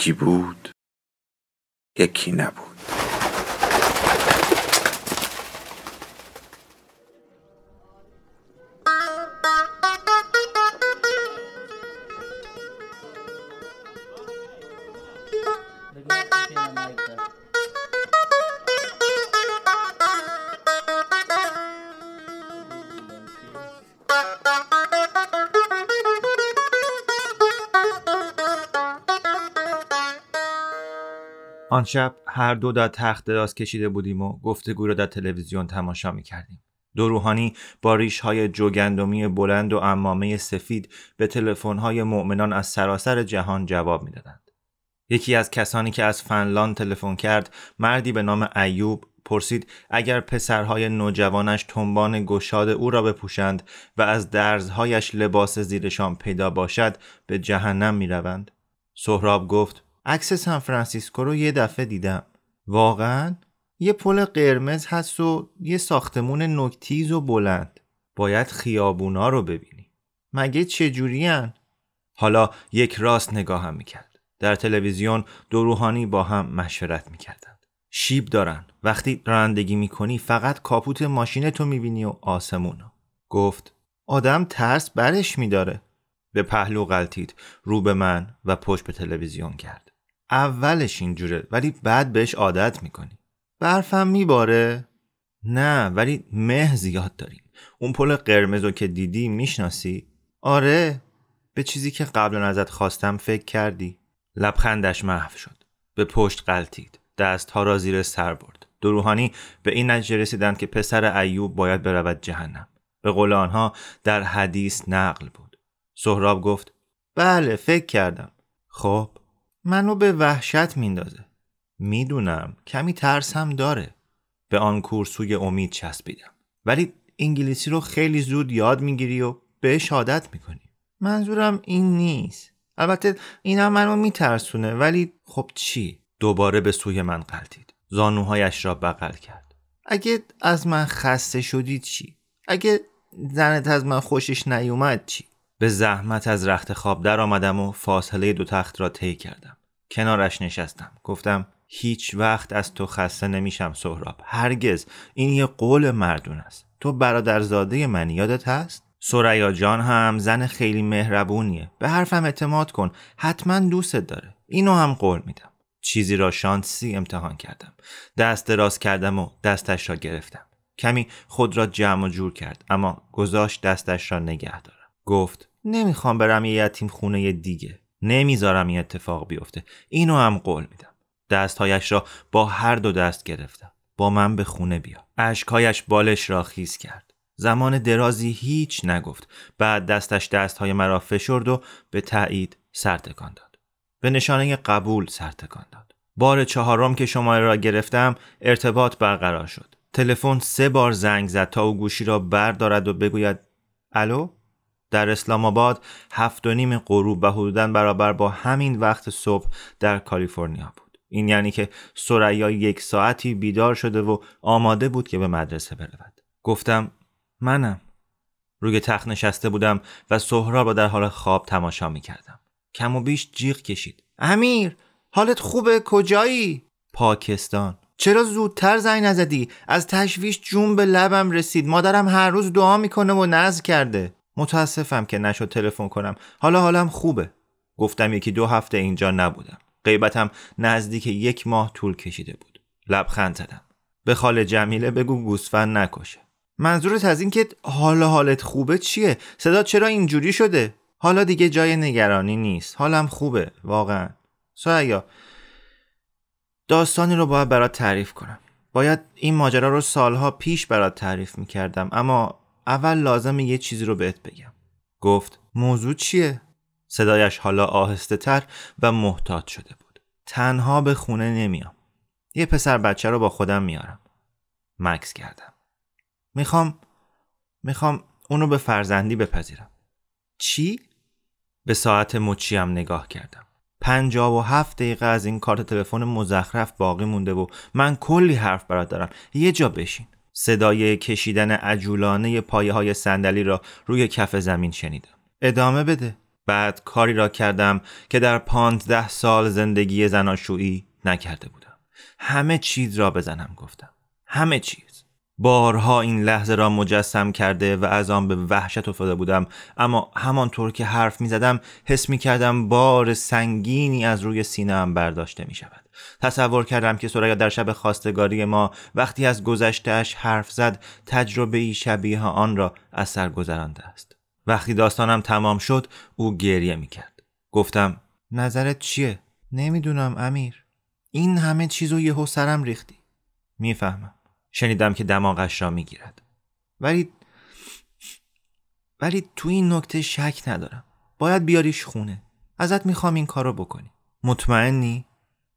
یکی بود یکی نبود. آن شب هر دو در تخت دراز کشیده بودیم و گفتگو را در تلویزیون تماشا می کردیم. دو روحانی با ریش های جوگندمی بلند و امامه سفید به تلفن های مؤمنان از سراسر جهان جواب می‌دادند. یکی از کسانی که از فنلاند تلفن کرد مردی به نام ایوب پرسید اگر پسرهای نوجوانش تنبان گشاد او را بپوشند و از درزهایش لباس زیرشان پیدا باشد به جهنم می روند. سهراب گفت عکس سان فرانسیسکو رو یه دفعه دیدم. واقعا یه پل قرمز هست و یه ساختمون نوک‌تیز و بلند. باید خیابونا رو ببینی. مگه چجورین؟ حالا یک راست نگاه هم می‌کرد. در تلویزیون دو روحانی با هم مشورت می‌کردند. شیب دارن. وقتی رانندگی می‌کنی فقط کاپوت ماشین تو می‌بینی و آسمونو گفت آدم ترس برش میداره. به پهلو غلطید. رو به من و پشت به تلویزیون کرد. اولش اینجوره ولی بعد بهش عادت می‌کنی. برفم میباره؟ نه ولی مه زیاد داریم. اون پل قرمز رو که دیدی می‌شناسی؟ آره به چیزی که قبلا ازت خواستم فکر کردی. لبخندش محو شد. به پشت قلتید. دستها را زیر سر برد. دروهانی به این نتیجه رسیدند که پسر ایوب باید برود جهنم. به قول آنها در حدیث نقل بود. سهراب گفت بله فکر کردم. خب منو به وحشت میندازه. می‌دونم کمی ترس هم داره. به آن کورسوی امید چسبیدم. ولی انگلیسی رو خیلی زود یاد می‌گیری و بهش عادت می‌کنی. منظورم این نیست. البته اینم منو میترسونه ولی خب چی؟ دوباره به سوی من قلتید. زانوهایش را بغل کرد. اگه از من خسته شدی چی؟ اگه زنت از من خوشش نیومد چی؟ به زحمت از رخت خواب در آمدم و فاصله دو تخت را طی کردم. کنارش نشستم. گفتم هیچ وقت از تو خسته نمیشم سهراب. هرگز این یه قول مردون است. تو برادرزاده من یادت هست؟ سریا جان هم زن خیلی مهربونیه. به حرفم اعتماد کن. حتما دوستت داره. اینو هم قول میدم. چیزی را شانسی امتحان کردم. دست دراز کردم و دستش را گرفتم. کمی خود را جمع و جور کرد اما گذاشت دستش را نگه دارم. گفت نمی‌خوام برم یه یتیم خونه دیگه. نمی‌ذارم این اتفاق بیفته. اینو هم قول میدم. دستهایش را با هر دو دست گرفتم. با من به خونه بیا. اشکهایش بالش را خیز کرد. زمان درازی هیچ نگفت. بعد دستش دستهای مرا فشرد و به تایید سر تکان داد. به نشانه قبول سر تکان داد. بار چهارم که شماره را گرفتم ارتباط برقرار شد. تلفن سه بار زنگ زد تا او گوشی را بردارد و بگوید الو؟ در اسلام آباد هفت و نیم غروب و حدودا برابر با همین وقت صبح در کالیفرنیا بود. این یعنی که سریا یک ساعتی بیدار شده و آماده بود که به مدرسه برود. گفتم منم. روی تخت نشسته بودم و سهراب را در حال خواب تماشا می کردم کم و بیش جیغ کشید. امیر حالت خوبه؟ کجایی؟ پاکستان. چرا زودتر زنگ نزدی؟ از تشویش جون به لبم رسید. مادرم هر روز دعا می‌کنه و نزد کرده. متاسفم که نشد تلفن کنم. حالا حالم خوبه. گفتم یکی دو هفته اینجا نبودم. غیبتم نزدیک یک ماه طول کشیده بود. لبخند زدم. به خاله جمیله بگو گوسفند نکشه. منظورت از این که حالا حالت خوبه چیه؟ صدا چرا اینجوری شده؟ حالا دیگه جای نگرانی نیست. حالم خوبه واقعا. سایا داستانی رو باید برات تعریف کنم. باید این ماجرا رو سالها پیش برات تعریف می‌کردم اما اول لازم یه چیزی رو بهت بگم. گفت موضوع چیه؟ صدایش حالا آهسته تر و محتاط شده بود. تنها به خونه نمیام. یه پسر بچه رو با خودم میارم. مکس کردم. می‌خوام می‌خوام اونو به فرزندی بپذیرم. چی؟ به ساعت مچیم نگاه کردم. پنجاب و هفت دقیقه از این کارت تلفن مزخرف باقی مونده و من کلی حرف برات دارم. یه جا بشین. صدای کشیدن عجولانه پایه های صندلی را روی کف زمین شنیدم. ادامه بده. بعد کاری را کردم که در پانزده سال زندگی زناشویی نکرده بودم. همه چیز را بزنم گفتم. همه چیز. بارها این لحظه را مجسم کرده و از آن به وحشت افتاده بودم. اما همانطور که حرف می زدم حس می کردم بار سنگینی از روی سینه برداشته می شود تصور کردم که سریا در شب خواستگاری ما وقتی از گذشتهش حرف زد تجربه ای شبیه آن را از سر گذرانده است. وقتی داستانم تمام شد او گریه می کرد گفتم نظرت چیه؟ نمی‌دونم امیر. این همه چیزو یهو سرم ریختی. می‌فهمم. شنیدم که دماغش را می‌گیرد. ولی ولی تو این نکته شک ندارم. باید بیاریش خونه. ازت می‌خوام این کارو بکنی. مطمئنی؟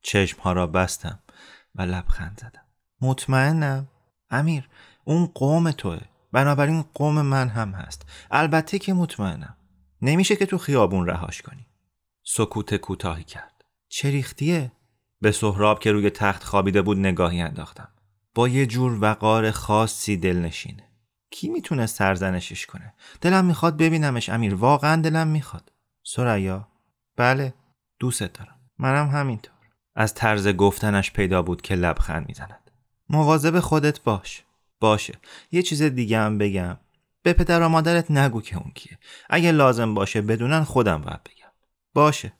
چشمها را بستم و لبخند زدم. مطمئنم. امیر اون قوم توه. بنابراین قوم من هم هست. البته که مطمئنم. نمیشه که تو خیابون رهاش کنی. سکوت کوتاهی کرد. چه به سهراب که روی تخت خوابیده بود نگاهی انداختم. با یه جور وقار خاصی دلنشینه. کی می‌تونه سرزنشش کنه؟ دلم می‌خواد ببینمش امیر. واقعا دلم می‌خواد. سریا؟ بله. دوست دارم. منم همینطور. از طرز گفتنش پیدا بود که لبخند می‌زند. مواظب خودت باش. باشه. یه چیز دیگه هم بگم. به پدر و مادرت نگو که اون کیه. اگه لازم باشه بدونن خودم باید بگم. باشه.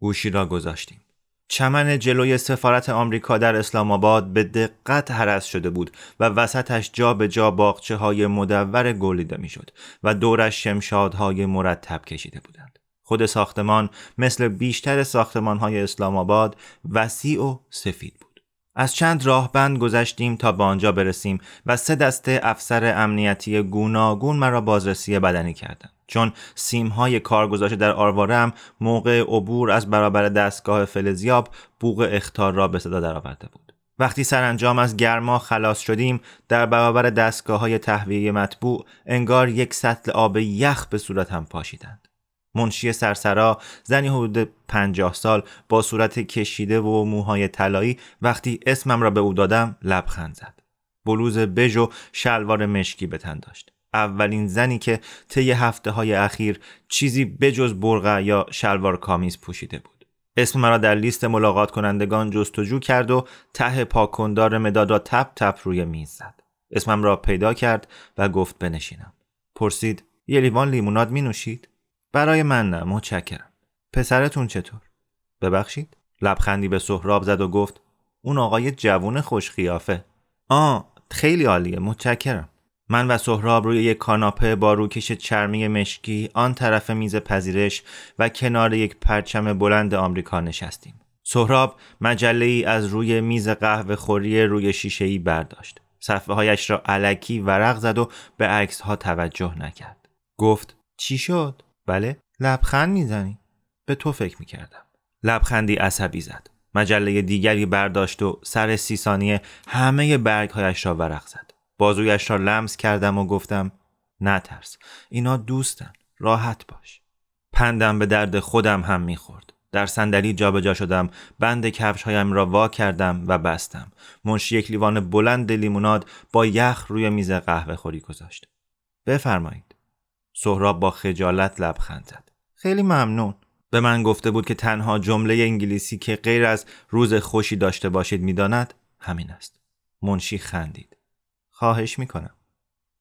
گوشی را گذاشتیم. چمن جلوی سفارت آمریکا در اسلام آباد به دقت حرس شده بود و وسطش جا به جا باغچه های مدور گلیده می‌شد و دورش شمشادهای مرتب کشیده بودند. خود ساختمان مثل بیشتر ساختمان های اسلام آباد وسیع و سفید بود. از چند راهبند گذشتیم تا به آنجا برسیم و سه دسته افسر امنیتی گوناگون مرا بازرسی بدنی کردند. چون سیمهای کار گذاشته در آروارم موقع عبور از برابر دستگاه فلزیاب بوغ اختار را به صدا درآورده بود وقتی سرانجام از گرما خلاص شدیم در برابر دستگاه های تهویه مطبوع انگار یک سطل آب یخ به صورت هم پاشیدند منشی سرسرا زنی حدود پنجاه سال با صورت کشیده و موهای طلایی وقتی اسمم را به او دادم لبخند زد بلوز بژ و شلوار مشکی به تن داشت اولین زنی که طی هفته های اخیر چیزی بجز برغه یا شلوار کامیز پوشیده بود. اسم مرا در لیست ملاقات کنندگان جستجو کرد و ته پاکندار مداد را تپ تپ روی میز زد. اسمم را پیدا کرد و گفت بنشینم. پرسید یه لیوان لیموناد می نوشید؟ برای من نه متشکرم. پسرتون چطور؟ ببخشید؟ لبخندی به سهراب زد و گفت اون آقای جوون خوش خیافه. آه خیلی عالیه متشکرم. من و سهراب روی یک کاناپه با روکش چرمی مشکی آن طرف میز پذیرش و کنار یک پرچم بلند آمریکا نشستیم. سهراب مجله ای از روی میز قهوه خوری روی شیشه ای برداشت. صفحه هایش را علکی ورق زد و به عکس ها توجه نکرد. گفت چی شد؟ بله؟ لبخند می‌زنی؟ به تو فکر می‌کردم. لبخندی عصبی زد. مجله دیگری برداشت و سر سی ثانیه همه برگ هایش را ورق زد. بازویش را لمس کردم و گفتم نترس اینا دوستن راحت باش پندم به درد خودم هم می‌خورد در صندلی جابجا شدم بند کفش هایم را وا کردم و بستم منشی یک لیوان بلند لیموناد با یخ روی میز قهوه خوری گذاشت بفرمایید سهراب با خجالت لبخند زد. خیلی ممنون. به من گفته بود که تنها جمله انگلیسی که غیر از روز خوشی داشته باشید می‌داند همین است. منشی خندید. خواهش می‌کنم.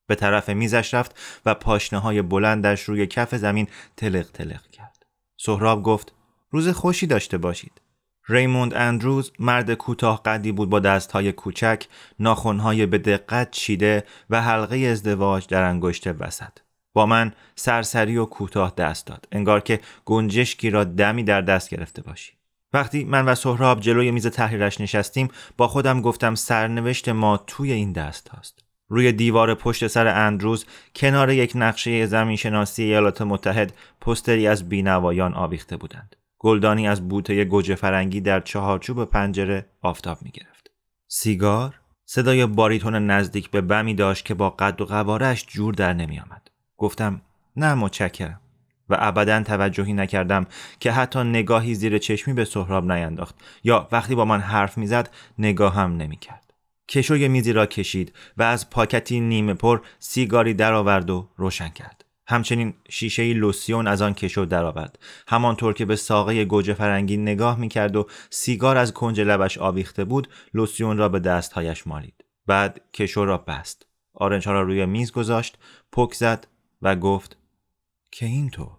به طرف میزش رفت و پاشنه های بلندش روی کف زمین تلق تلق کرد. سهراب گفت روز خوشی داشته باشید. ریموند اندروز مرد کوتاه قدی بود با دستهای کوچک، ناخونهای به دقت چیده و حلقه ازدواج در انگشت وسط. با من سرسری و کوتاه دست داد. انگار که گنجشکی را دمی در دست گرفته باشی. وقتی من و سهراب جلوی میز تحریرش نشستیم با خودم گفتم سرنوشت ما توی این دست هاست روی دیوار پشت سر اندروز کنار یک نقشه زمین شناسی ایالات متحد پستری از بینوایان آویخته بودند. گلدانی از بوته گوجه فرنگی در چهارچوب پنجره آفتاب می گرفت. سیگار صدای باریتون نزدیک به بمی داشت که با قد و قوارش جور در نمی آمد. گفتم نه متشکرم و ابدا توجهی نکردم که حتی نگاهی زیر چشمی به سهراب نینداخت یا وقتی با من حرف می‌زد نگاه هم نمی‌کرد. کشوی میزی را کشید و از پاکتی نیمه پر سیگاری درآورد و روشن کرد. همچنین شیشه لوسیون از آن کشو درآورد همانطور که به ساقه گوجه فرنگی نگاه می‌کرد و سیگار از کنج لبش آویخته بود لوسیون را به دستهایش مالید بعد کشو را بست آرنج را روی میز گذاشت پک زد و گفت که اینطور.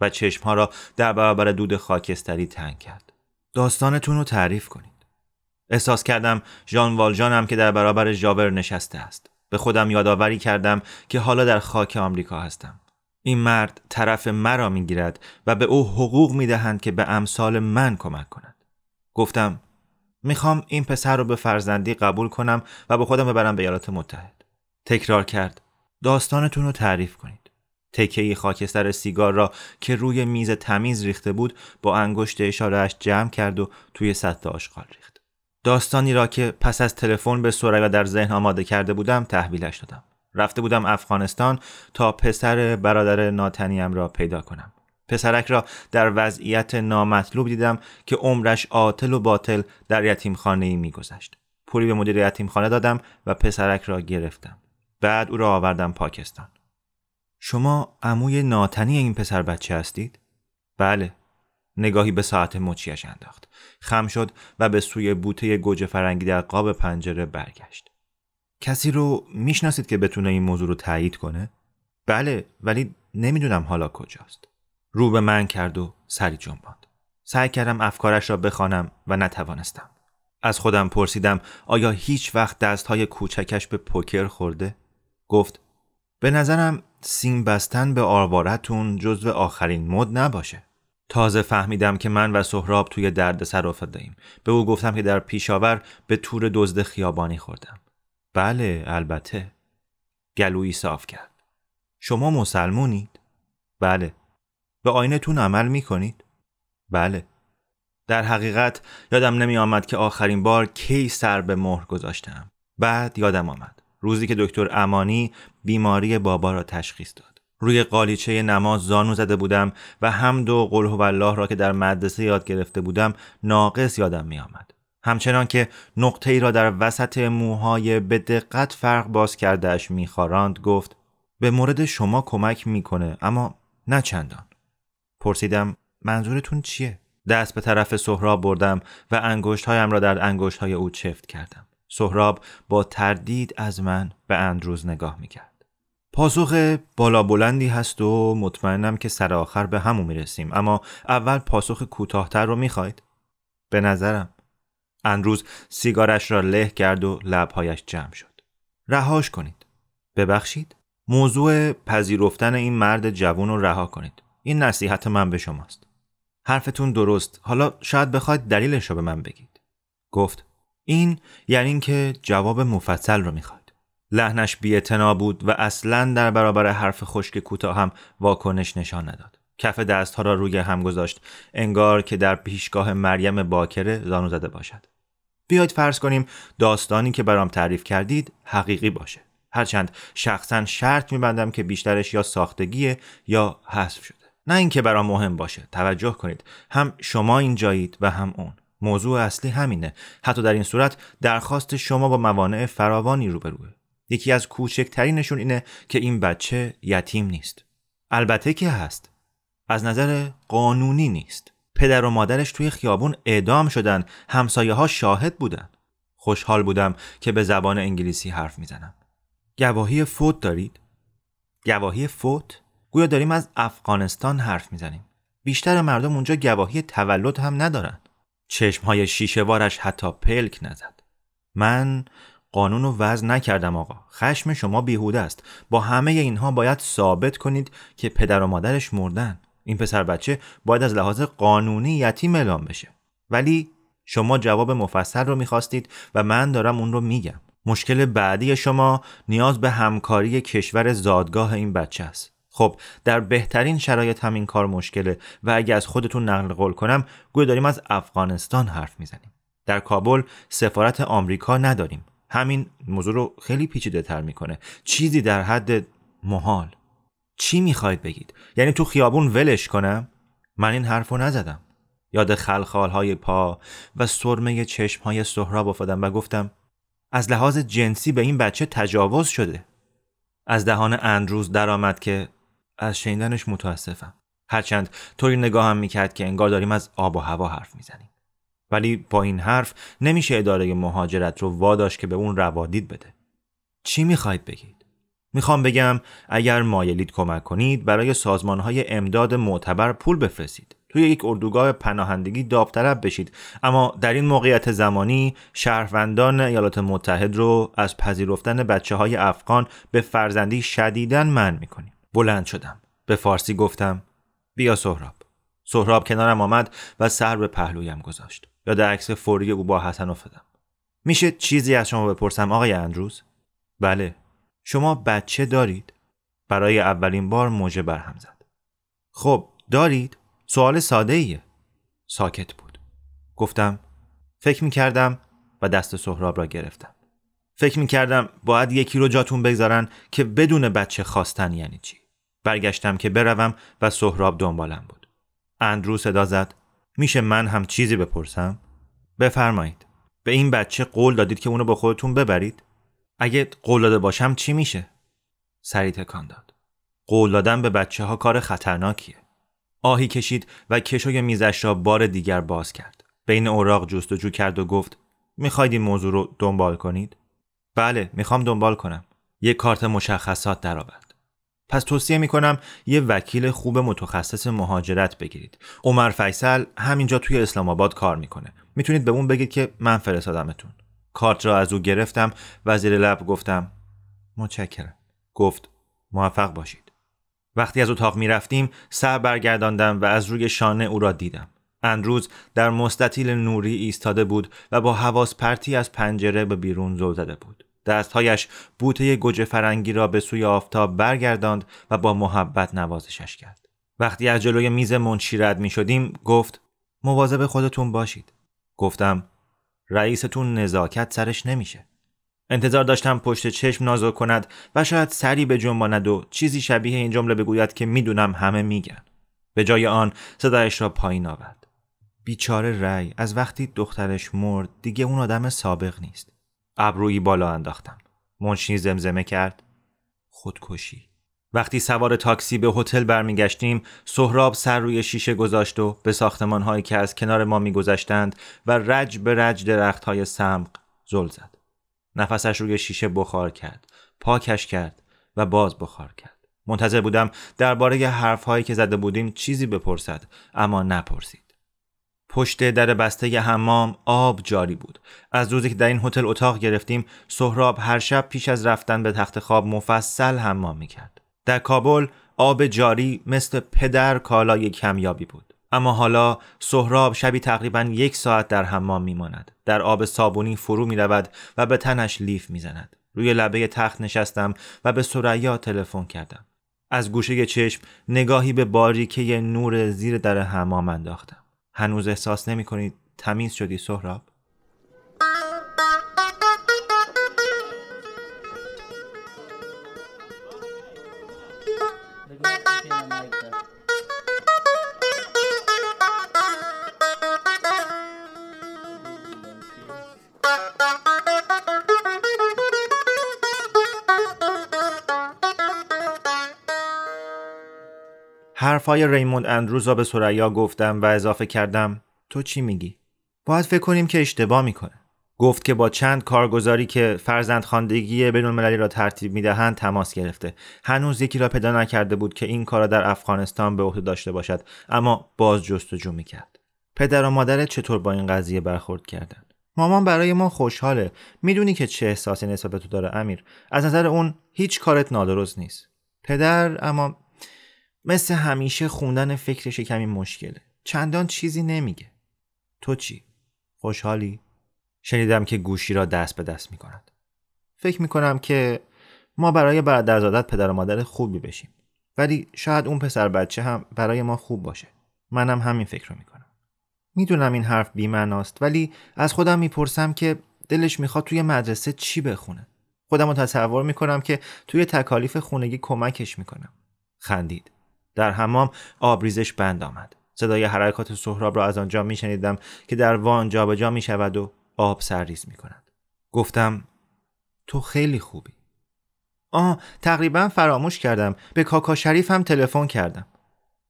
و چشمها را در برابر دود خاکستری تنگ کرد. داستانتون رو تعریف کنید. احساس کردم ژان والژانم که در برابر ژاور نشسته است. به خودم یادآوری کردم که حالا در خاک آمریکا هستم. این مرد طرف مرا می‌گیرد و به او حقوق می‌دهند که به امثال من کمک کند. گفتم می‌خوام این پسر رو به فرزندی قبول کنم و به خودم ببرم به ایالات متحد. تکرار کرد داستانتون رو تعریف کنید. تکهی خاکستر سیگار را که روی میز تمیز ریخته بود با انگشت اشارهش جمع کرد و توی سطح آشغال ریخت. داستانی را که پس از تلفن به سریا در ذهن آماده کرده بودم تحویلش دادم. رفته بودم افغانستان تا پسر برادر ناتنیم را پیدا کنم. پسرک را در وضعیت نامطلوب دیدم که عمرش عاطل و باطل در یتیمخانه ای میگذشت. پولی به مدیر یتیمخانه دادم و پسرک را گرفتم. بعد او را آوردم پاکستان. شما عموی ناتنی این پسر بچه هستید؟ بله. نگاهی به ساعت مچیش انداخت. خم شد و به سوی بوته گوجه فرنگی در قاب پنجره برگشت. کسی رو می‌شناسید که بتونه این موضوع رو تایید کنه؟ بله ولی نمی‌دونم حالا کجاست. رو به من کرد و سری جنباند. سعی کردم افکارش را بخوانم و نتوانستم. از خودم پرسیدم آیا هیچ وقت دستهای کوچکش به پوکر خورده؟ گفت به نظرم سیم بستن به آروارتون جزو آخرین مد نباشه. تازه فهمیدم که من و سهراب توی درد سر افتادیم. به او گفتم که در پیشاور به تور دزد خیابانی خوردم. بله البته. گلویی صاف کرد. شما مسلمونید؟ بله. به آینتون عمل می کنید؟ بله. در حقیقت یادم نمی آمد که آخرین بار کی سر به مهر گذاشتم. بعد یادم آمد. روزی که دکتر امانی بیماری بابا را تشخیص داد. روی قالیچه نماز زانو زده بودم و هم دو قل الله را که در مدرسه یاد گرفته بودم ناقص یادم می آمد. همچنان که نقطه ای را در وسط موهای به دقت فرق باز کردهش میخواراند گفت به مورد شما کمک می‌کنه اما نه چندان. پرسیدم منظورتون چیه؟ دست به طرف سهراب بردم و انگشتهایم را در انگشتهای او چفت کردم. سهراب با تردید از من به اندروز نگاه می‌کرد. پاسخ بالا بلندی هست و مطمئنم که سر آخر به همون می‌رسیم اما اول پاسخ کوتاهتر رو می‌خواید؟ به نظرم اندروز سیگارش را له کرد و لبهایش جمع شد. رهاش کنید. ببخشید؟ موضوع پذیرفتن این مرد جوون رو رها کنید. این نصیحت من به شماست. حرفتون درست. حالا شاید بخواید دلیلش رو به من بگید. گفت این یعنی اینکه جواب مفصل رو می‌خواد لحنش بی‌اعتنا بود و اصلا در برابر حرف خشک کوتاه هم واکنش نشان نداد. کف دستها را روی هم گذاشت. انگار که در پیشگاه مریم باکره زانو زده باشد. بیاید فرض کنیم داستانی که برام تعریف کردید حقیقی باشه. هرچند شخصا شرط میبندم که بیشترش یا ساختگیه یا حذف شده. نه اینکه برام مهم باشه. توجه کنید. هم شما اینجایید و هم اون. موضوع اصلی همینه. حتی در این صورت درخواست شما با موانع فراوانی روبروه. یکی از کوچکترینشون اینه که این بچه یتیم نیست. البته که هست. از نظر قانونی نیست. پدر و مادرش توی خیابون اعدام شدن. همسایه ها شاهد بودن. خوشحال بودم که به زبان انگلیسی حرف می‌زنم. گواهی فوت دارید؟ گواهی فوت؟ گویا داریم از افغانستان حرف می‌زنیم. بیشتر مردم اونجا گواهی تولد هم ندارن. چشمهای شیشهوارش حتی پلک نزد. من قانون رو وضع نکردم آقا. خشم شما بیهوده است. با همه اینها باید ثابت کنید که پدر و مادرش مردن. این پسر بچه باید از لحاظ قانونی یتیم اعلام بشه. ولی شما جواب مفصل رو می‌خواستید و من دارم اون رو میگم. مشکل بعدی شما نیاز به همکاری کشور زادگاه این بچه است. خب در بهترین شرایط هم این کار مشکله و اگه از خودتون نقل قول کنم گویا داریم از افغانستان حرف می‌زنیم. در کابل سفارت آمریکا نداریم. همین موضوع رو خیلی پیچیده تر می‌کنه. چیزی در حد محال. چی می‌خواید بگید؟ یعنی تو خیابون ولش کنم؟ من این حرف رو نزدم. یاد خلخال های پا و سرمه چشم های سهراب افتادم و گفتم از لحاظ جنسی به این بچه تجاوز شده. از دهان اندروز درآمد که از شنیدنش متاسفم. هرچند طوری نگاهم می‌کرد که انگار داریم از آب و هوا حرف می‌زنیم. ولی با این حرف نمیشه اداره مهاجرت رو واداش که به اون روادید بده. چی می‌خواید بگید؟ می‌خوام بگم اگر مایلید کمک کنید برای سازمان های امداد معتبر پول بفرستید. توی یک اردوگاه پناهندگی داوطلب بشید. اما در این موقعیت زمانی شهروندان ایالات متحد رو از پذیرفتن بچه های افغان به فرزندی شدیدن من می‌کنیم. بلند شدم. به فارسی گفتم بیا سهراب. سهراب کنارم آمد و سر به پهلویم گذاشت. یاد عکس فوری او با حسن افتادم. میشه چیزی از شما بپرسم آقای اندروز؟ بله. شما بچه دارید؟ برای اولین بار موجه برهم زد. خب دارید؟ سوال ساده ایه ساکت بود. گفتم فکر می‌کردم و دست سهراب را گرفتم. فکر می‌کردم باید یکی رو جاتون بگذارن که بدون بچه خواستن یعنی چی؟ برگشتم که بروم و سهراب دنبالم بود. اندرو صدا زد. میشه من هم چیزی بپرسم؟ بفرمایید. به این بچه قول دادید که اونو با خودتون ببرید؟ اگه قول داده باشم چی میشه؟ سری تکان داد. قول دادن به بچه ها کار خطرناکیه. آهی کشید و کشوی میزش را بار دیگر باز کرد. بین اوراق جستجو کرد و گفت می‌خواید این موضوع رو دنبال کنید؟ بله می‌خوام دنبال کنم. یک کارت مشخصات درآورد. پس توصیه می‌کنم یه وکیل خوب متخصص مهاجرت بگیرید. عمر فیصل همینجا توی اسلام آباد کار می‌کنه. می‌تونید به اون بگید که من فرستادمتون. کارت را از او گرفتم و زیر لب گفتم متشکرم. گفت موفق باشید. وقتی از اتاق می رفتیم سر برگرداندم و از روی شانه او را دیدم. اندروز در مستطیل نوری ایستاده بود و با حواس پرتی از پنجره به بیرون زل زده بود. دستهایش بوته گوجه فرنگی را به سوی آفتاب برگرداند و با محبت نوازشش کرد. وقتی از جلوی میز منشی رد می شدیم گفت مواظب خودتون باشید. گفتم رئیستون نزاکت سرش نمیشه. انتظار داشتم پشت چشم نازو کند و شاید سری به جنباند و چیزی شبیه این جمله بگوید که می‌دونم همه میگن. به جای آن صدایش را پایین آورد. بیچاره رأی از وقتی دخترش مرد دیگه اون آدم سابق نیست. ابرویی بالا انداختم. منشی زمزمه کرد. خودکشی. وقتی سوار تاکسی به هتل برمیگشتیم سهراب سر روی شیشه گذاشت و به ساختمان هایی که از کنار ما میگذشتند و رج به رج درخت های سمق زل زد. نفسش روی شیشه بخار کرد پاکش کرد و باز بخار کرد. منتظر بودم درباره حرف هایی که زده بودیم چیزی بپرسد اما نپرسید. پشت در بسته حمام آب جاری بود. از روزی که در این هتل اتاق گرفتیم سهراب هر شب پیش از رفتن به تخت خواب مفصل حمام می‌کرد. در کابل آب جاری مثل پدر کالای کمیابی بود. اما حالا سهراب شبی تقریبا یک ساعت در حمام میماند. در آب صابونی فرو می رود و به تنش لیف می‌زند. روی لبه تخت نشستم و به سریا تلفن کردم. از گوشه چشم نگاهی به باریکه نور زیر در حمام انداختم. هنوز احساس نمی کنید تمیز شدی سهراب؟ حرفای ریموند اندروز را به سریا گفتم و اضافه کردم تو چی میگی؟ باید فکر کنیم که اشتباه می‌کنه. گفت که با چند کارگزاری که فرزند خاندگی بین المللی را ترتیب می‌دهند تماس گرفته. هنوز یکی را پیدا نکرده بود که این کار را در افغانستان به عهده داشته باشد اما باز جستجو می‌کرد. پدر و مادرت چطور با این قضیه برخورد کردن؟ مامان برای ما خوشحاله. می‌دونی که چه احساسی نسبت به تو داره امیر. از نظر اون هیچ کارت نادرست نیست. پدر اما مثل همیشه خوندن فکرش کمی مشکله. چندان چیزی نمیگه. تو چی؟ خوشحالی؟ شنیدم که گوشی را دست به دست می کند فکر می‌کنم که ما برای برادرزادت پدر و مادر خوبی بشیم. ولی شاید اون پسر بچه هم برای ما خوب باشه. منم همین فکر رو می‌کنم. می‌دونم این حرف بیمعناست ولی از خودم می‌پرسم که دلش می‌خواد توی مدرسه چی بخونه. خودم رو تصور می‌کنم که توی تکالیف خونگی کمکش می‌کنم. خندید. در حمام آبریزش بند آمد. صدای حرکات سهراب را از آنجا میشنیدم که در وان جابجا می‌شود و آب سرریز می‌کند. گفتم تو خیلی خوبی. آه تقریبا فراموش کردم. به کاکا شریف هم تلفن کردم.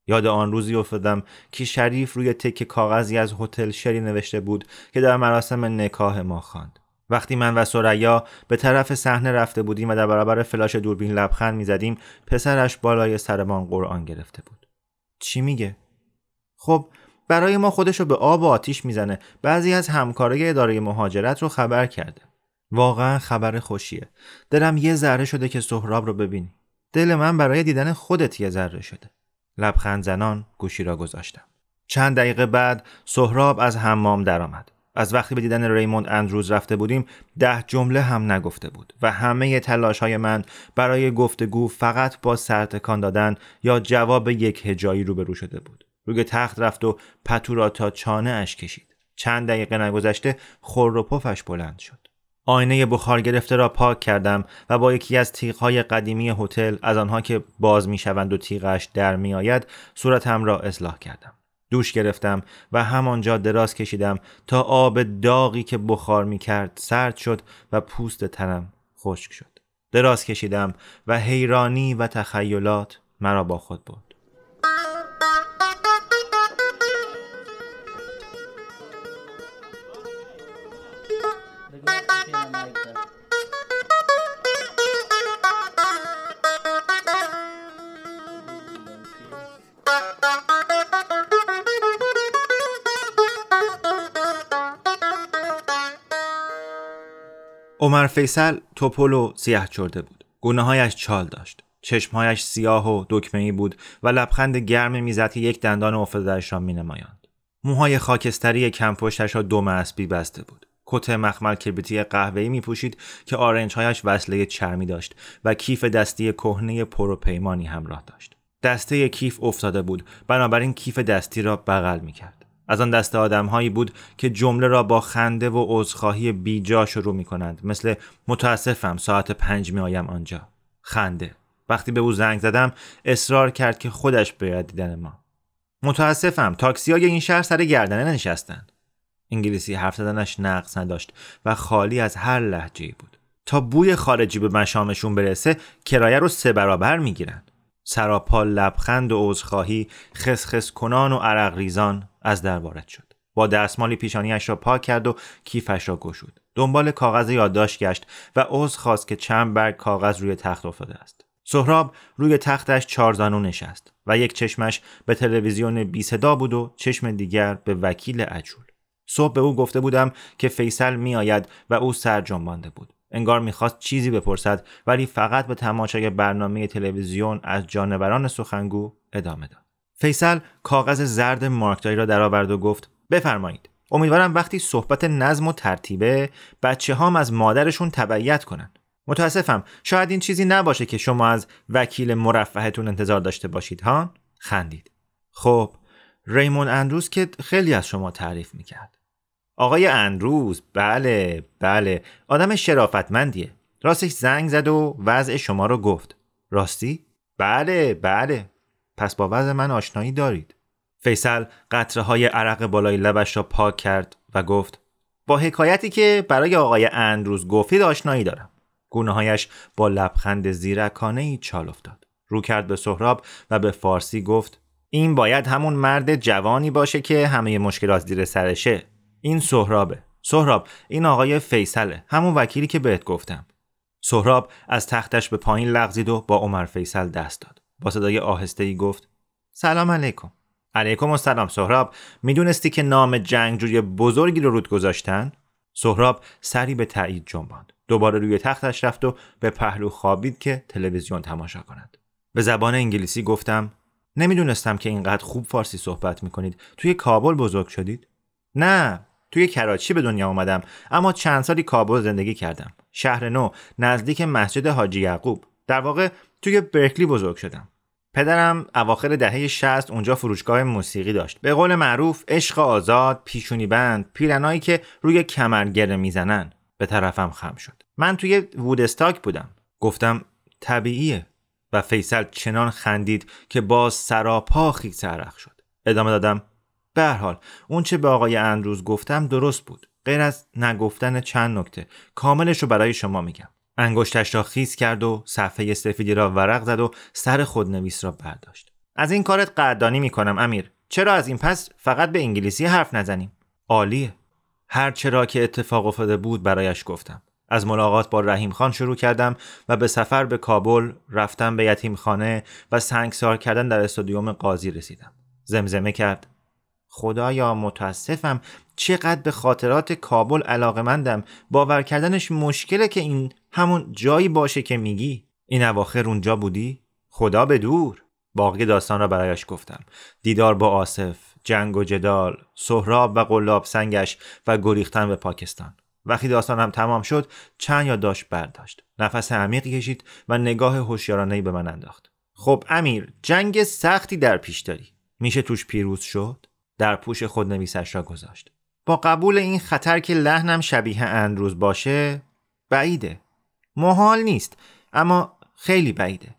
یاد آن روزی افتادم که شریف روی تک کاغذی از هتل شری نوشته بود که در مراسم نکاه ما خواند. وقتی من و سریا به طرف صحنه رفته بودیم و در برابر فلاش دوربین لبخند می‌زدیم پسرش بالای سرمان قرآن گرفته بود. چی میگه؟ خب برای ما خودشو به آب و آتیش می‌زنه. بعضی از همکارای اداره مهاجرت رو خبر کرده. واقعا خبر خوشیه. دلم یه ذره شده که سهراب رو ببینی. دل من برای دیدن خودت یه ذره شده. لبخند زنان گوشی را گذاشتم. چند دقیقه بعد سهراب از حمام درآمد. از وقتی به دیدن ریموند اندروز رفته بودیم ده جمله هم نگفته بود و همه تلاش های من برای گفتگو فقط با سرتکان دادن یا جواب یک هجایی روبرو شده بود. روی تخت رفت و پتو را تا چانه اش کشید. چند دقیقه نگذشته خور و پفش بلند شد. آینه بخار گرفته را پاک کردم و با یکی از تیغهای قدیمی هتل از آنها که باز می‌شوند و تیغش در میآید صورتم را اصلاح کردم. دوش گرفتم و همانجا دراز کشیدم تا آب داغی که بخار می کرد سرد شد و پوست تنم خشک شد. دراز کشیدم و حیرانی و تخیلات مرا با خود برد. عمر فیصل توپل و سیاه چرده بود. گونه هایش چال داشت. چشمهایش سیاه و دکمه بود و لبخند گرم می‌زد که یک دندان افتادهاش را مینمایاند. موهای خاکستری کمپشتش را دم اسبی بسته بود. کت مخمل کبریتی قهوه‌ای می پوشید که آرنجهایش وصله چرمی داشت و کیف دستی کهنه پروپیمانی همراه داشت. دسته کیف افتاده بود. بنابراین کیف دستی را بغل می کرد از آن دست آدمهایی بود که جمله را با خنده و عذرخواهی بیجا شروع می کنند. مثل متاسفم ساعت پنج می آیم آنجا. خنده. وقتی به او زنگ زدم اصرار کرد که خودش بیاید دیدن ما. متاسفم تاکسی های این شهر سر گردنه نشستند انگلیسی حرف زدنش نقص نداشت و خالی از هر لحجه بود. تا بوی خارجی به مشامشون برسه کرایه رو سه برابر می‌گیرن. سراپا لبخند و عذرخواهی خسخس کنان و عرق ریزان از در وارد شد. با دستمالی پیشانیش را پاک کرد و کیفش را گشود. دنبال کاغذ یادداشت گشت و عذر خواست که چند برگ کاغذ روی تخت افتاده است. سهراب روی تختش چارزانو نشست و یک چشمش به تلویزیون بی صدا بود و چشم دیگر به وکیل عجول. صبح به او گفته بودم که فیصل میآید و او سر جنبانده بود. انگار می‌خواست چیزی بپرسد ولی فقط به تماشای برنامه تلویزیون از جانوران سخنگو ادامه داد. فیصل کاغذ زرد مارکداری را درآورد و گفت بفرمایید. امیدوارم وقتی صحبت نظم و ترتیبه بچه هام از مادرشون تبعیت کنن. متاسفم شاید این چیزی نباشه که شما از وکیل مرفهتون انتظار داشته باشید ها؟ خندید. خب ریمون اندروز که خیلی از شما تعریف می‌کرد. آقای اندروز بله بله آدم شرافتمندیه. راستش زنگ زد و وضع شما رو گفت. راستی؟ بله بله. پس با وضع من آشنایی دارید. فیصل قطره های عرق بالای لبش را پاک کرد و گفت با حکایتی که برای آقای اندروز گفتید آشنایی دارم. گونه هایش با لبخند زیرکانه ای چال افتاد. رو کرد به سهراب و به فارسی گفت این باید همون مرد جوانی باشه که همه مشکلات زیر سرشه. این سهرابه. سهراب این آقای فیصله. همون وکیلی که بهت گفتم. سهراب از تختش به پایین لغزید و با عمر فیصل دست داد. با صدای آهسته ای گفت سلام علیکم. علیکم السلام سهراب. می‌دونستی که نام جنگجوی بزرگی رو رود گذاشتن؟ سهراب سری به تایید جنباند. دوباره روی تختش رفت و به پهلو خوابید که تلویزیون تماشا کند. به زبان انگلیسی گفتم نمی‌دونستم که اینقدر خوب فارسی صحبت می‌کنید. توی کابل بزرگ شدید؟ نه توی کراچی به دنیا اومدم اما چند سالی کابل زندگی کردم. شهر نو نزدیک مسجد حاجی یعقوب. در واقع توی برکلی بزرگ شدم. پدرم اواخر دهه 60 اونجا فروشگاه موسیقی داشت. به قول معروف عشق آزاد پیشونی بند پیرنایی که روی کمرگره می‌زنن به طرفم خم شد. من توی وودستاک بودم. گفتم طبیعیه. و فیصل چنان خندید که باز سراپا خیز عرق شد. ادامه دادم به هر حال اون چه به آقای اندروز گفتم درست بود. غیر از نگفتن چند نکته کاملش رو برای شما میگم. انگشتش را خیز کرد و صفحه سفیدی را ورق زد و سر خودنویس را برداشت. از این کارت قدردانی می‌کنم امیر. چرا از این پس فقط به انگلیسی حرف نزنیم؟ عالیه. هر چرا که اتفاق افتاده بود برایش گفتم. از ملاقات با رحیم خان شروع کردم و به سفر به کابل رفتم به یتیم خانه و سنگسار کردن در استادیوم قاضی رسیدم. زمزمه کرد. خدایا متاسفم. چقدر به خاطرات کابل علاقمندم باور کردنش مشکله که این همون جایی باشه که میگی. این اواخر اونجا بودی؟ خدا به دور. باقی داستان را برایش گفتم. دیدار با آصف جنگ و جدال سهراب و قلاب سنگش و گریختن به پاکستان. وقتی داستانم تمام شد چند یادداشت برداشت. نفس عمیقی کشید و نگاه هوشیارانهای به من انداخت. خب امیر جنگ سختی در پیش داری. میشه توش پیروز شد؟ در پوش خود نویسش را گذاشت. با قبول این خطر که لحنم شبیه اندروز باشه بعیده. محال نیست اما خیلی بعیده.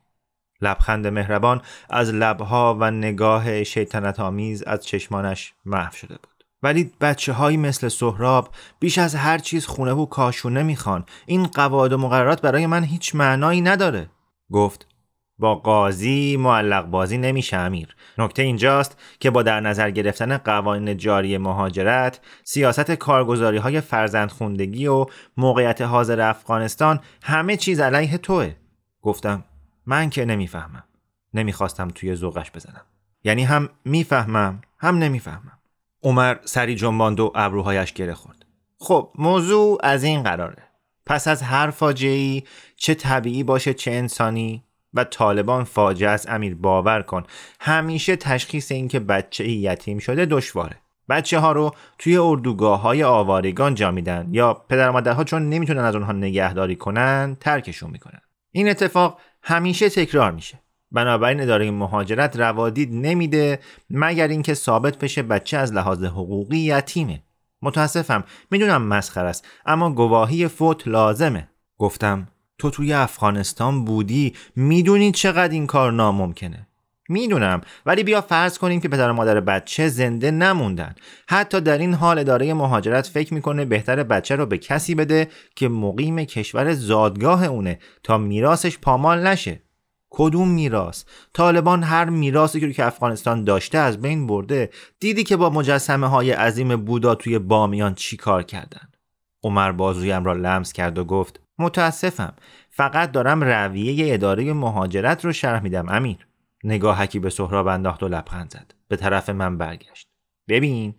لبخند مهربان از لبها و نگاه شیطنت آمیز از چشمانش محو شده بود. ولی بچه های مثل سهراب بیش از هر چیز خونه و کاشونه می‌خوان. این قواعد و مقررات برای من هیچ معنایی نداره. گفت با قاضی معلق بازی نمیشه امیر. نکته اینجاست که با در نظر گرفتن قوانین جاری مهاجرت سیاست کارگزاری های فرزندخوندگی و موقعیت حاضر افغانستان همه چیز علیه توه. گفتم من که نمی‌فهمم. نمی‌خواستم توی ذوقش بزنم. یعنی هم می‌فهمم هم نمی‌فهمم. عمر سری جنباند و ابروهایش گره خورد. خب موضوع از این قراره. پس از هر فاجعه چه طبیعی باشه چه انسانی و طالبان فاجعه است. امیر باور کن. همیشه تشخیص اینکه بچه یتیم شده دشواره. بچه ها رو توی اردوگاه های آوارگان جا میدن یا پدر مادرها چون نمی‌تونن از اونها نگهداری کنن ترکشون می‌کنن. این اتفاق همیشه تکرار میشه. بنابراین اداره مهاجرت روادید نمیده مگر اینکه ثابت بشه بچه از لحاظ حقوقی یتیمه. متاسفم. می‌دونم مسخر است اما گواهی فوت لازمه. گفتم تو توی افغانستان بودی می‌دونی چقدر این کار ناممکنه. می‌دونم ولی بیا فرض کنیم که پدر و مادر بچه زنده نموندن. حتی در این حال اداره مهاجرت فکر می‌کنه بهتر بچه رو به کسی بده که مقیم کشور زادگاه اونه تا میراسش پامال نشه. کدوم میراث؟ طالبان هر میراثی که افغانستان داشته از بین برده. دیدی که با مجسمه های عظیم بودا توی بامیان چی کار کردن؟ عمر بازویم را لمس کرد و گفت متاسفم. فقط دارم رویه اداره مهاجرت رو شرح میدم امیر. نگاهکی به سهراب انداخت و لبخند زد. به طرف من برگشت. ببین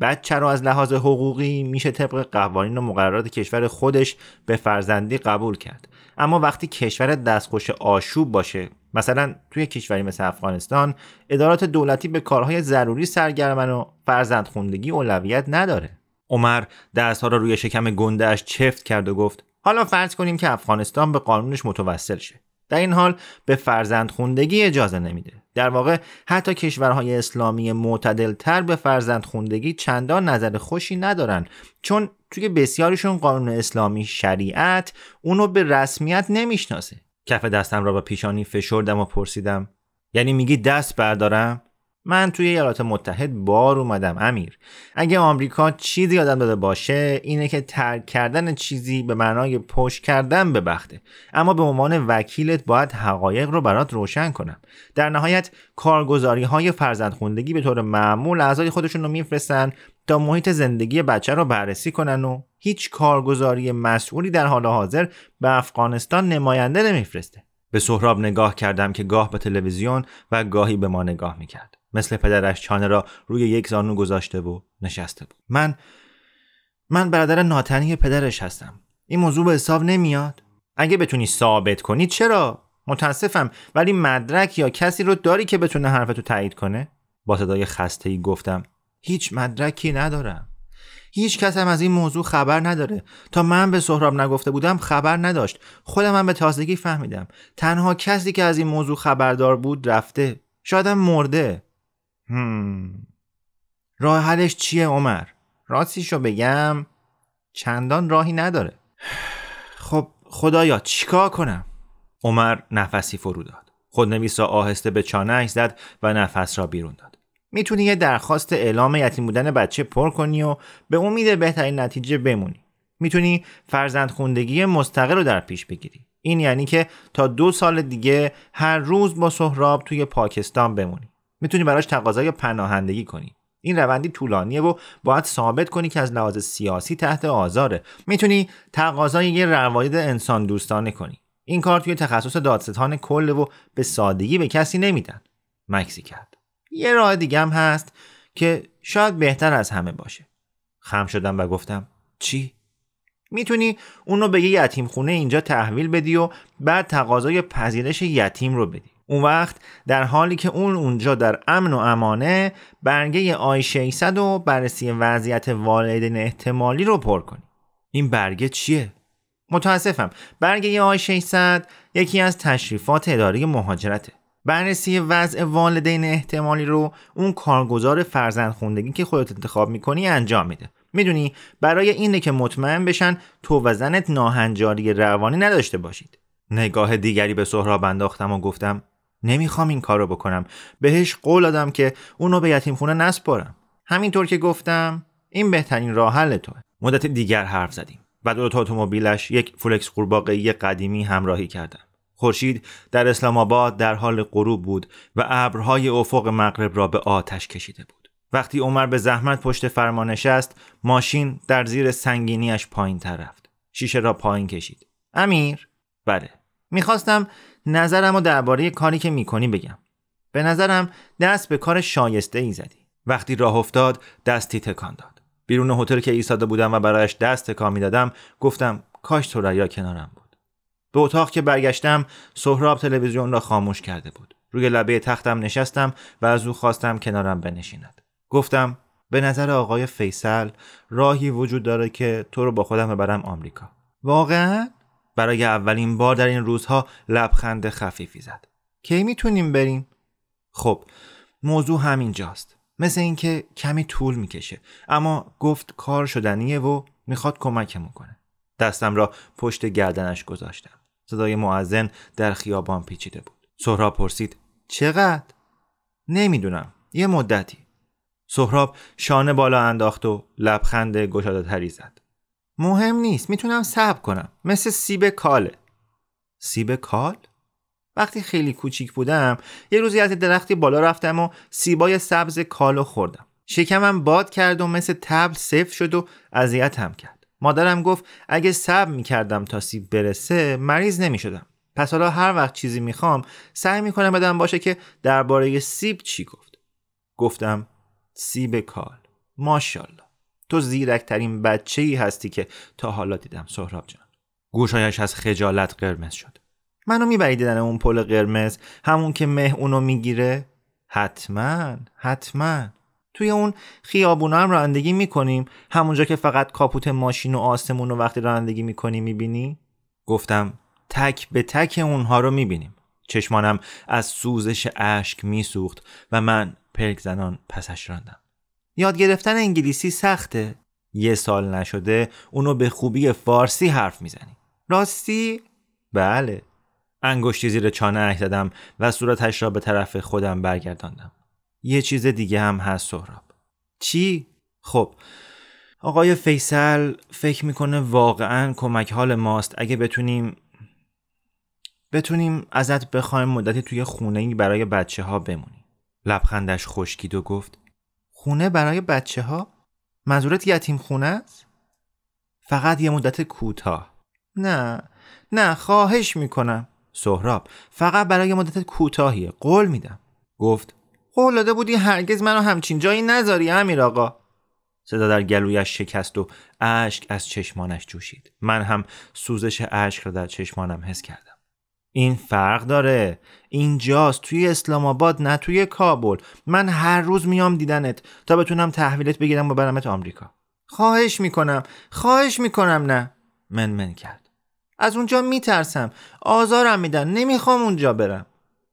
بچه رو از لحاظ حقوقی میشه طبق قوانین و مقررات کشور خودش به فرزندی قبول کرد. اما وقتی کشور دستخوش آشوب باشه مثلا توی کشوری مثل افغانستان ادارات دولتی به کارهای ضروری سرگرمن و فرزند خوندگی اولویت نداره. عمر دستها را روی شکم گندهش چفت کرد و گفت حالا فرض کنیم که افغانستان به قانونش متوسل شه. در این حال به فرزند خوندگی اجازه نمیده. در واقع حتی کشورهای اسلامی معتدل تر به فرزند خوندگی چندان نظر خوشی ندارن چون توی بسیاریشون قانون اسلامی شریعت اونو به رسمیت نمی‌شناسه. کف دستم را به پیشانی فشردم و پرسیدم یعنی میگی دست بردارم؟ من توی ایالات متحد بار اومدم امیر. اگه آمریکا چیزی یادم داده باشه اینه که ترک کردن چیزی به معنای پشت کردن به بخته اما به عنوان وکیلت باید حقایق رو برات روشن کنم. در نهایت کارگزاری های فرزندخوندگی به طور معمول اعضای خودشون رو میفرستن تا محیط زندگی بچه رو بررسی کنن و هیچ کارگزاری مسئولی در حال حاضر به افغانستان نماینده نمیفرسته. به سهراب نگاه کردم که گاه به تلویزیون و گاهی به ما نگاه می‌کرد. مثل پدرش چانه را روی یک زانو گذاشته و نشسته بود. من من برادر ناتنی پدرش هستم. این موضوع به حساب نمیاد. اگه بتونی ثابت کنی چرا؟ متاسفم. ولی مدرک یا کسی رو داری که بتونه حرفتو تایید کنه؟ با صدای خسته ای گفتم هیچ مدرکی ندارم. هیچ کس هم از این موضوع خبر نداره. تا من به سهراب نگفته بودم خبر نداشت. خودم هم به تازگی فهمیدم. تنها کسی که از این موضوع خبردار بود رفته. شایدم مرده. هم. راه حلش چیه عمر؟ راستیشو بگم چندان راهی نداره. خب خدایا چیکار کنم؟ عمر نفسی فرو داد. خودنویس را آهسته به چانهش زد و نفس را بیرون داد. می‌تونی یه درخواست اعلام یتیم بودن بچه پر کنی و به امید بهترین نتیجه بمونی. می‌تونی فرزند خوندگی مستقل رو در پیش بگیری. این یعنی که تا دو سال دیگه هر روز با سهراب توی پاکستان بمونی. می‌تونی براش تقاضای پناهندگی کنی. این روندی طولانیه و باید ثابت کنی که از لحاظ سیاسی تحت آزاره. می‌تونی تقاضای یه روایت انسان دوستانه کنی. این کار توی تخصص دادستان کل و به سادگی به کسی نمیدن. مکسی کرد. یه راه دیگه هم هست که شاید بهتر از همه باشه. خم شدم و گفتم چی؟ می‌تونی اونو به یه یتیم خونه اینجا تحویل بدی و بعد تقاضای پذیرش یتیم رو بدی. اون وقت در حالی که اون اونجا در امن و امانه برگه آی 600 و بررسی وضعیت والدین احتمالی رو پر کنی این برگه چیه؟ متاسفم. برگه آی 600 یکی از تشریفات اداره مهاجرته. بررسی وضع والدین احتمالی رو اون کارگزار فرزند خوندگی که خودت انتخاب می‌کنی انجام میده. می‌دونی برای اینه که مطمئن بشن تو و زنت ناهنجاری روانی نداشته باشید. نگاه دیگری به سهراب انداختم و گفتم نمی‌خوام این کارو بکنم بهش قول دادم که اونو به یتیم خونه نسپارم همینطور که گفتم این بهترین راه حل توه مدت دیگر حرف زدیم و دو اتومبیلش یک فولکس قورباغه قدیمی همراهی کردم خورشید در اسلام آباد در حال غروب بود و ابرهای افق مغرب را به آتش کشیده بود. وقتی عمر به زحمت پشت فرمان نشست، ماشین در زیر سنگینیش پایین تر رفت. شیشه را پایین کشید. امیر؟ بله. می‌خواستم نظرم و درباره کاری که می‌کنی بگم. به نظرم دست به کار شایسته ای زدی. وقتی راه افتاد دستی تکان داد. بیرون هتل که ایستاده بودم و برایش دست تکان می‌دادم گفتم کاش تو کنارم بود. به اتاق که برگشتم سهراب تلویزیون را خاموش کرده بود روی لبه تختم نشستم و از او خواستم کنارم بنشیند گفتم به نظر آقای فیصل راهی وجود داره که تو رو با خودم ببرم آمریکا واقعا برای اولین بار در این روزها لبخند خفیفی زد. کی می‌تونیم بریم؟ خب موضوع همینجاست. مثل اینکه کمی طول می‌کشه. اما گفت کار شدنیه و می‌خواد کمکمون کنه. دستم را پشت گردنش گذاشتم. صدای معزن در خیابان پیچیده بود. سهراب پرسید چقدر؟ نمی‌دونم. یه مدتی. سهراب شانه بالا انداخت و لبخند گشاده تری زد. مهم نیست می‌تونم صبر کنم. مثل سیب کاله سیب کال؟ وقتی خیلی کوچیک بودم یه روزی از درختی بالا رفتم و سیبای سبز کالو خوردم. شکمم باد کرد و مثل تبل سفت شد و اذیتم کرد. مادرم گفت اگه صبر می‌کردم تا سیب برسه مریض نمی‌شدم. پس حالا هر وقت چیزی می‌خوام سعی می‌کنم بدم باشه که درباره سیب چی گفت. گفتم سیب کال. ماشاءالله. تو زیرکترین بچه ای هستی که تا حالا دیدم. سهراب جان. گوشایش از خجالت قرمز شد. منو می‌بری دیدن اون پل قرمز؟ همون که مه اونو می‌گیره؟ حتما حتما. توی اون خیابونا هم رانندگی می‌کنیم. همونجا که فقط کاپوت ماشین و آسمون رو وقتی رانندگی می‌کنیم می‌بینی؟ گفتم تک به تک اونها رو می‌بینیم. چشمانم از سوزش اشک میسوخت و من پلک زنان پسش راندم. یاد گرفتن انگلیسی سخته. یه سال نشده اونو به خوبی فارسی حرف می‌زنی. راستی؟ بله. انگشتی زیر چانه زدم و صورتش را به طرف خودم برگرداندم. یه چیز دیگه هم هست سهراب. چی؟ خب آقای فیصل فکر می‌کنه واقعا کمک حال ماست. اگه بتونیم بتونیم ازت بخوایم مدتی توی خونه برای بچه ها بمونی لبخندش خشکید و گفت خونه برای بچه ها؟ منظورت یتیم خونه؟ است؟ فقط یه مدت کوتاه. نه نه خواهش می‌کنم. سهراب فقط برای مدت کوتاهیه. قول میدم. گفت قول داده بودی هرگز منو همچین جایی نذاری امیر آقا. صدا در گلویش شکست و اشک از چشمانش جوشید. من هم سوزش اشک را در چشمانم حس کردم. این فرق داره. اینجاست توی اسلام آباد نه توی کابل. من هر روز میام دیدنت تا بتونم تحویلت بگیرم و برمت آمریکا. خواهش می‌کنم خواهش می‌کنم نه. من من کرد. از اونجا میترسم. آزارم میدن. نمی‌خوام اونجا برم.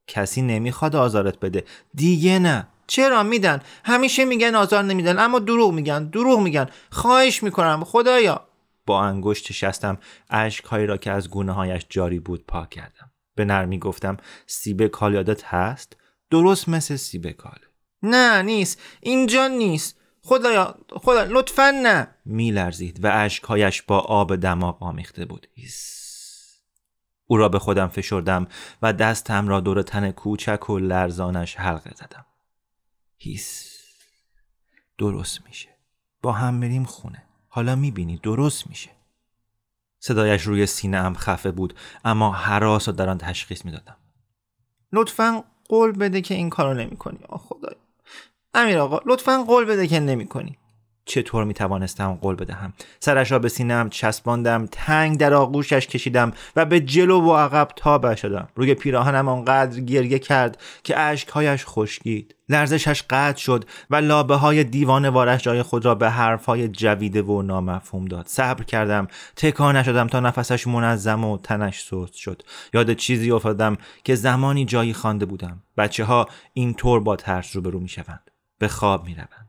کسی نمی‌خواد آزارت بده. دیگه نه. چرا میدن؟ همیشه میگن آزار نمیدن اما دروغ میگن دروغ میگن. خواهش می‌کنم خدایا. با انگشت شستم اشکهایی را که از گونه هایش جاری بود پاک کردم به نرمی گفتم سیب کال یادت هست؟ درست مثل سیب کال نه نیست. اینجا نیست. خدایا خدا لطفا نه. میلرزید و اشکهایش با آب دماغ آمیخته بود. هیس. او را به خودم فشردم و دستم را دور تن کوچک و لرزانش حلقه زدم. هیس. درست میشه. با هم میریم خونه. حالا می‌بینی درست میشه. صدایش روی سینه هم خفه بود اما حراس و در آن تشخیص می‌دادم. لطفا قول بده که این کارو نمی کنی آه خدای. امیر آقا لطفا قول بده که نمی کنی چطور می توانستم قول بدهم؟ سرش را به سینم چسباندم تنگ در آغوشش کشیدم و به جلو و عقب تابه شدم. روی پیراهنم آنقدر گریه کرد که اشکهایش خشکید. لرزشش قطع شد و لابه های دیوان وارش جای خود را به حرف های جویده و نامفهوم داد. صبر کردم. تکان نشدم تا نفسش منظم و تنش سست شد. یاد چیزی افتادم که زمانی جایی خوانده بودم. بچه ها این طور با ترس روبرو می شوند به خواب می روند.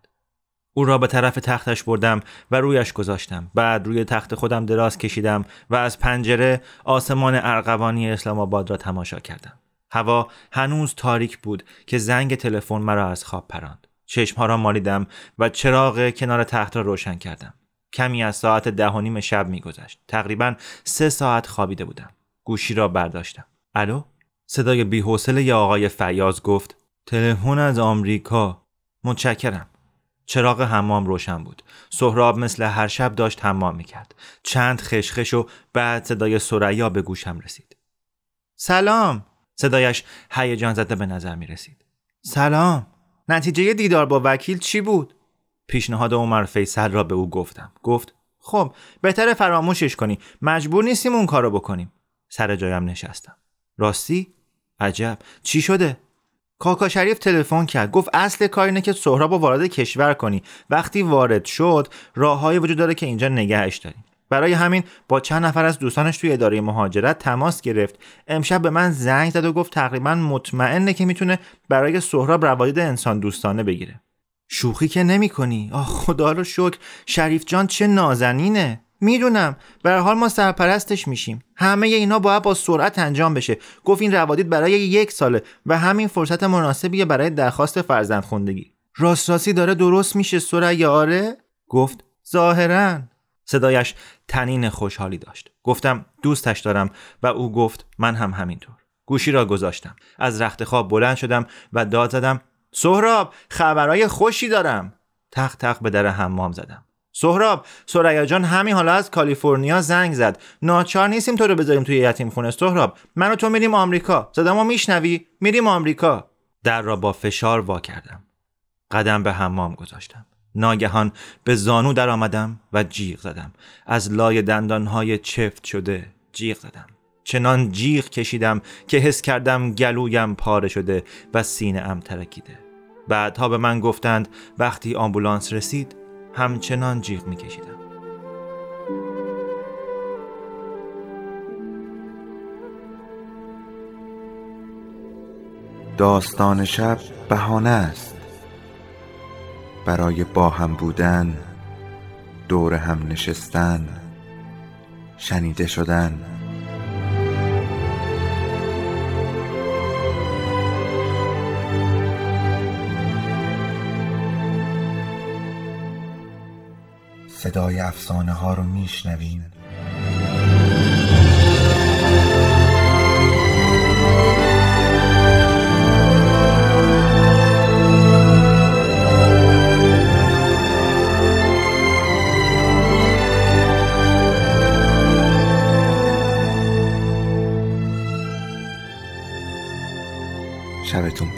او را به طرف تختش بردم و رویش گذاشتم. بعد روی تخت خودم دراز کشیدم و از پنجره آسمان ارغوانی اسلام آباد را تماشا کردم. هوا هنوز تاریک بود که زنگ تلفن مرا از خواب پراند. چشمها را مالیدم و چراغ کنار تخت را روشن کردم. کمی از ساعت ده و نیم شب میگذشت. تقریبا سه ساعت خوابیده بودم. گوشی را برداشتم. الو؟ صدای بیحوصله ی آقای فیاض گفت تلفن از آمریکا. متشکرم. چراغ حمام روشن بود. سهراب مثل هر شب داشت حمام می‌کرد. چند خشخش و بعد صدای سریا به گوشم رسید. سلام. صدایش هیجان زده به نظر می رسید. سلام. نتیجه دیدار با وکیل چی بود؟ پیشنهاد عمر فیصل را به او گفتم. گفت خب بهتر فراموشش کنی. مجبور نیستیم اون کارو بکنیم. سر جایم نشستم. راستی؟ عجب. چی شده؟ کاکا شریف تلفن کرد. گفت اصل کار اینه که سهراب رو وارد کشور کنی. وقتی وارد شد راههایی وجود داره که اینجا نگهش داریم. برای همین با چند نفر از دوستانش توی اداره مهاجرت تماس گرفت. امشب به من زنگ زد و گفت تقریبا مطمئنه که می‌تونه برای سهراب روایت انسان دوستانه بگیره. شوخی که نمی کنی آه خدا رو شکر. شریف جان چه نازنینه. می‌دونم. به حال ما سرپرستش میشیم. همه اینا باید با سرعت انجام بشه. گفت این روادید برای یک ساله و همین فرصت مناسبیه برای درخواست فرزند خوندگی. راست راستی داره درست میشه سرعه آره؟ گفت ظاهرا. صدایش تنین خوشحالی داشت. گفتم دوستش دارم و او گفت من هم همینطور. گوشی را گذاشتم. از رخت خواب بلند شدم و داد زدم سهراب خبرهای خوشی دارم. تق تق به در حمام زدم. سهراب سریا جان همین حالا از کالیفرنیا زنگ زد. ناچار نیستیم تو رو بذاریم توی یتیم خونه سهراب. من و تو میریم آمریکا. صدامو میشنوی؟ میریم آمریکا. در را با فشار وا کردم. قدم به حمام گذاشتم. ناگهان به زانو در آمدم و جیغ زدم. از لای دندانهای چفت شده جیغ زدم. چنان جیغ کشیدم که حس کردم گلویم پاره شده و سینه ام ترکیده. بعدها به من گفتند وقتی آمبولانس رسید همچنان جیغ میکشیدم. داستان شب بهانه است. برای با هم بودن دور هم نشستن شنیده شدن. صدای افسانه ها رو میشنویم. شبتون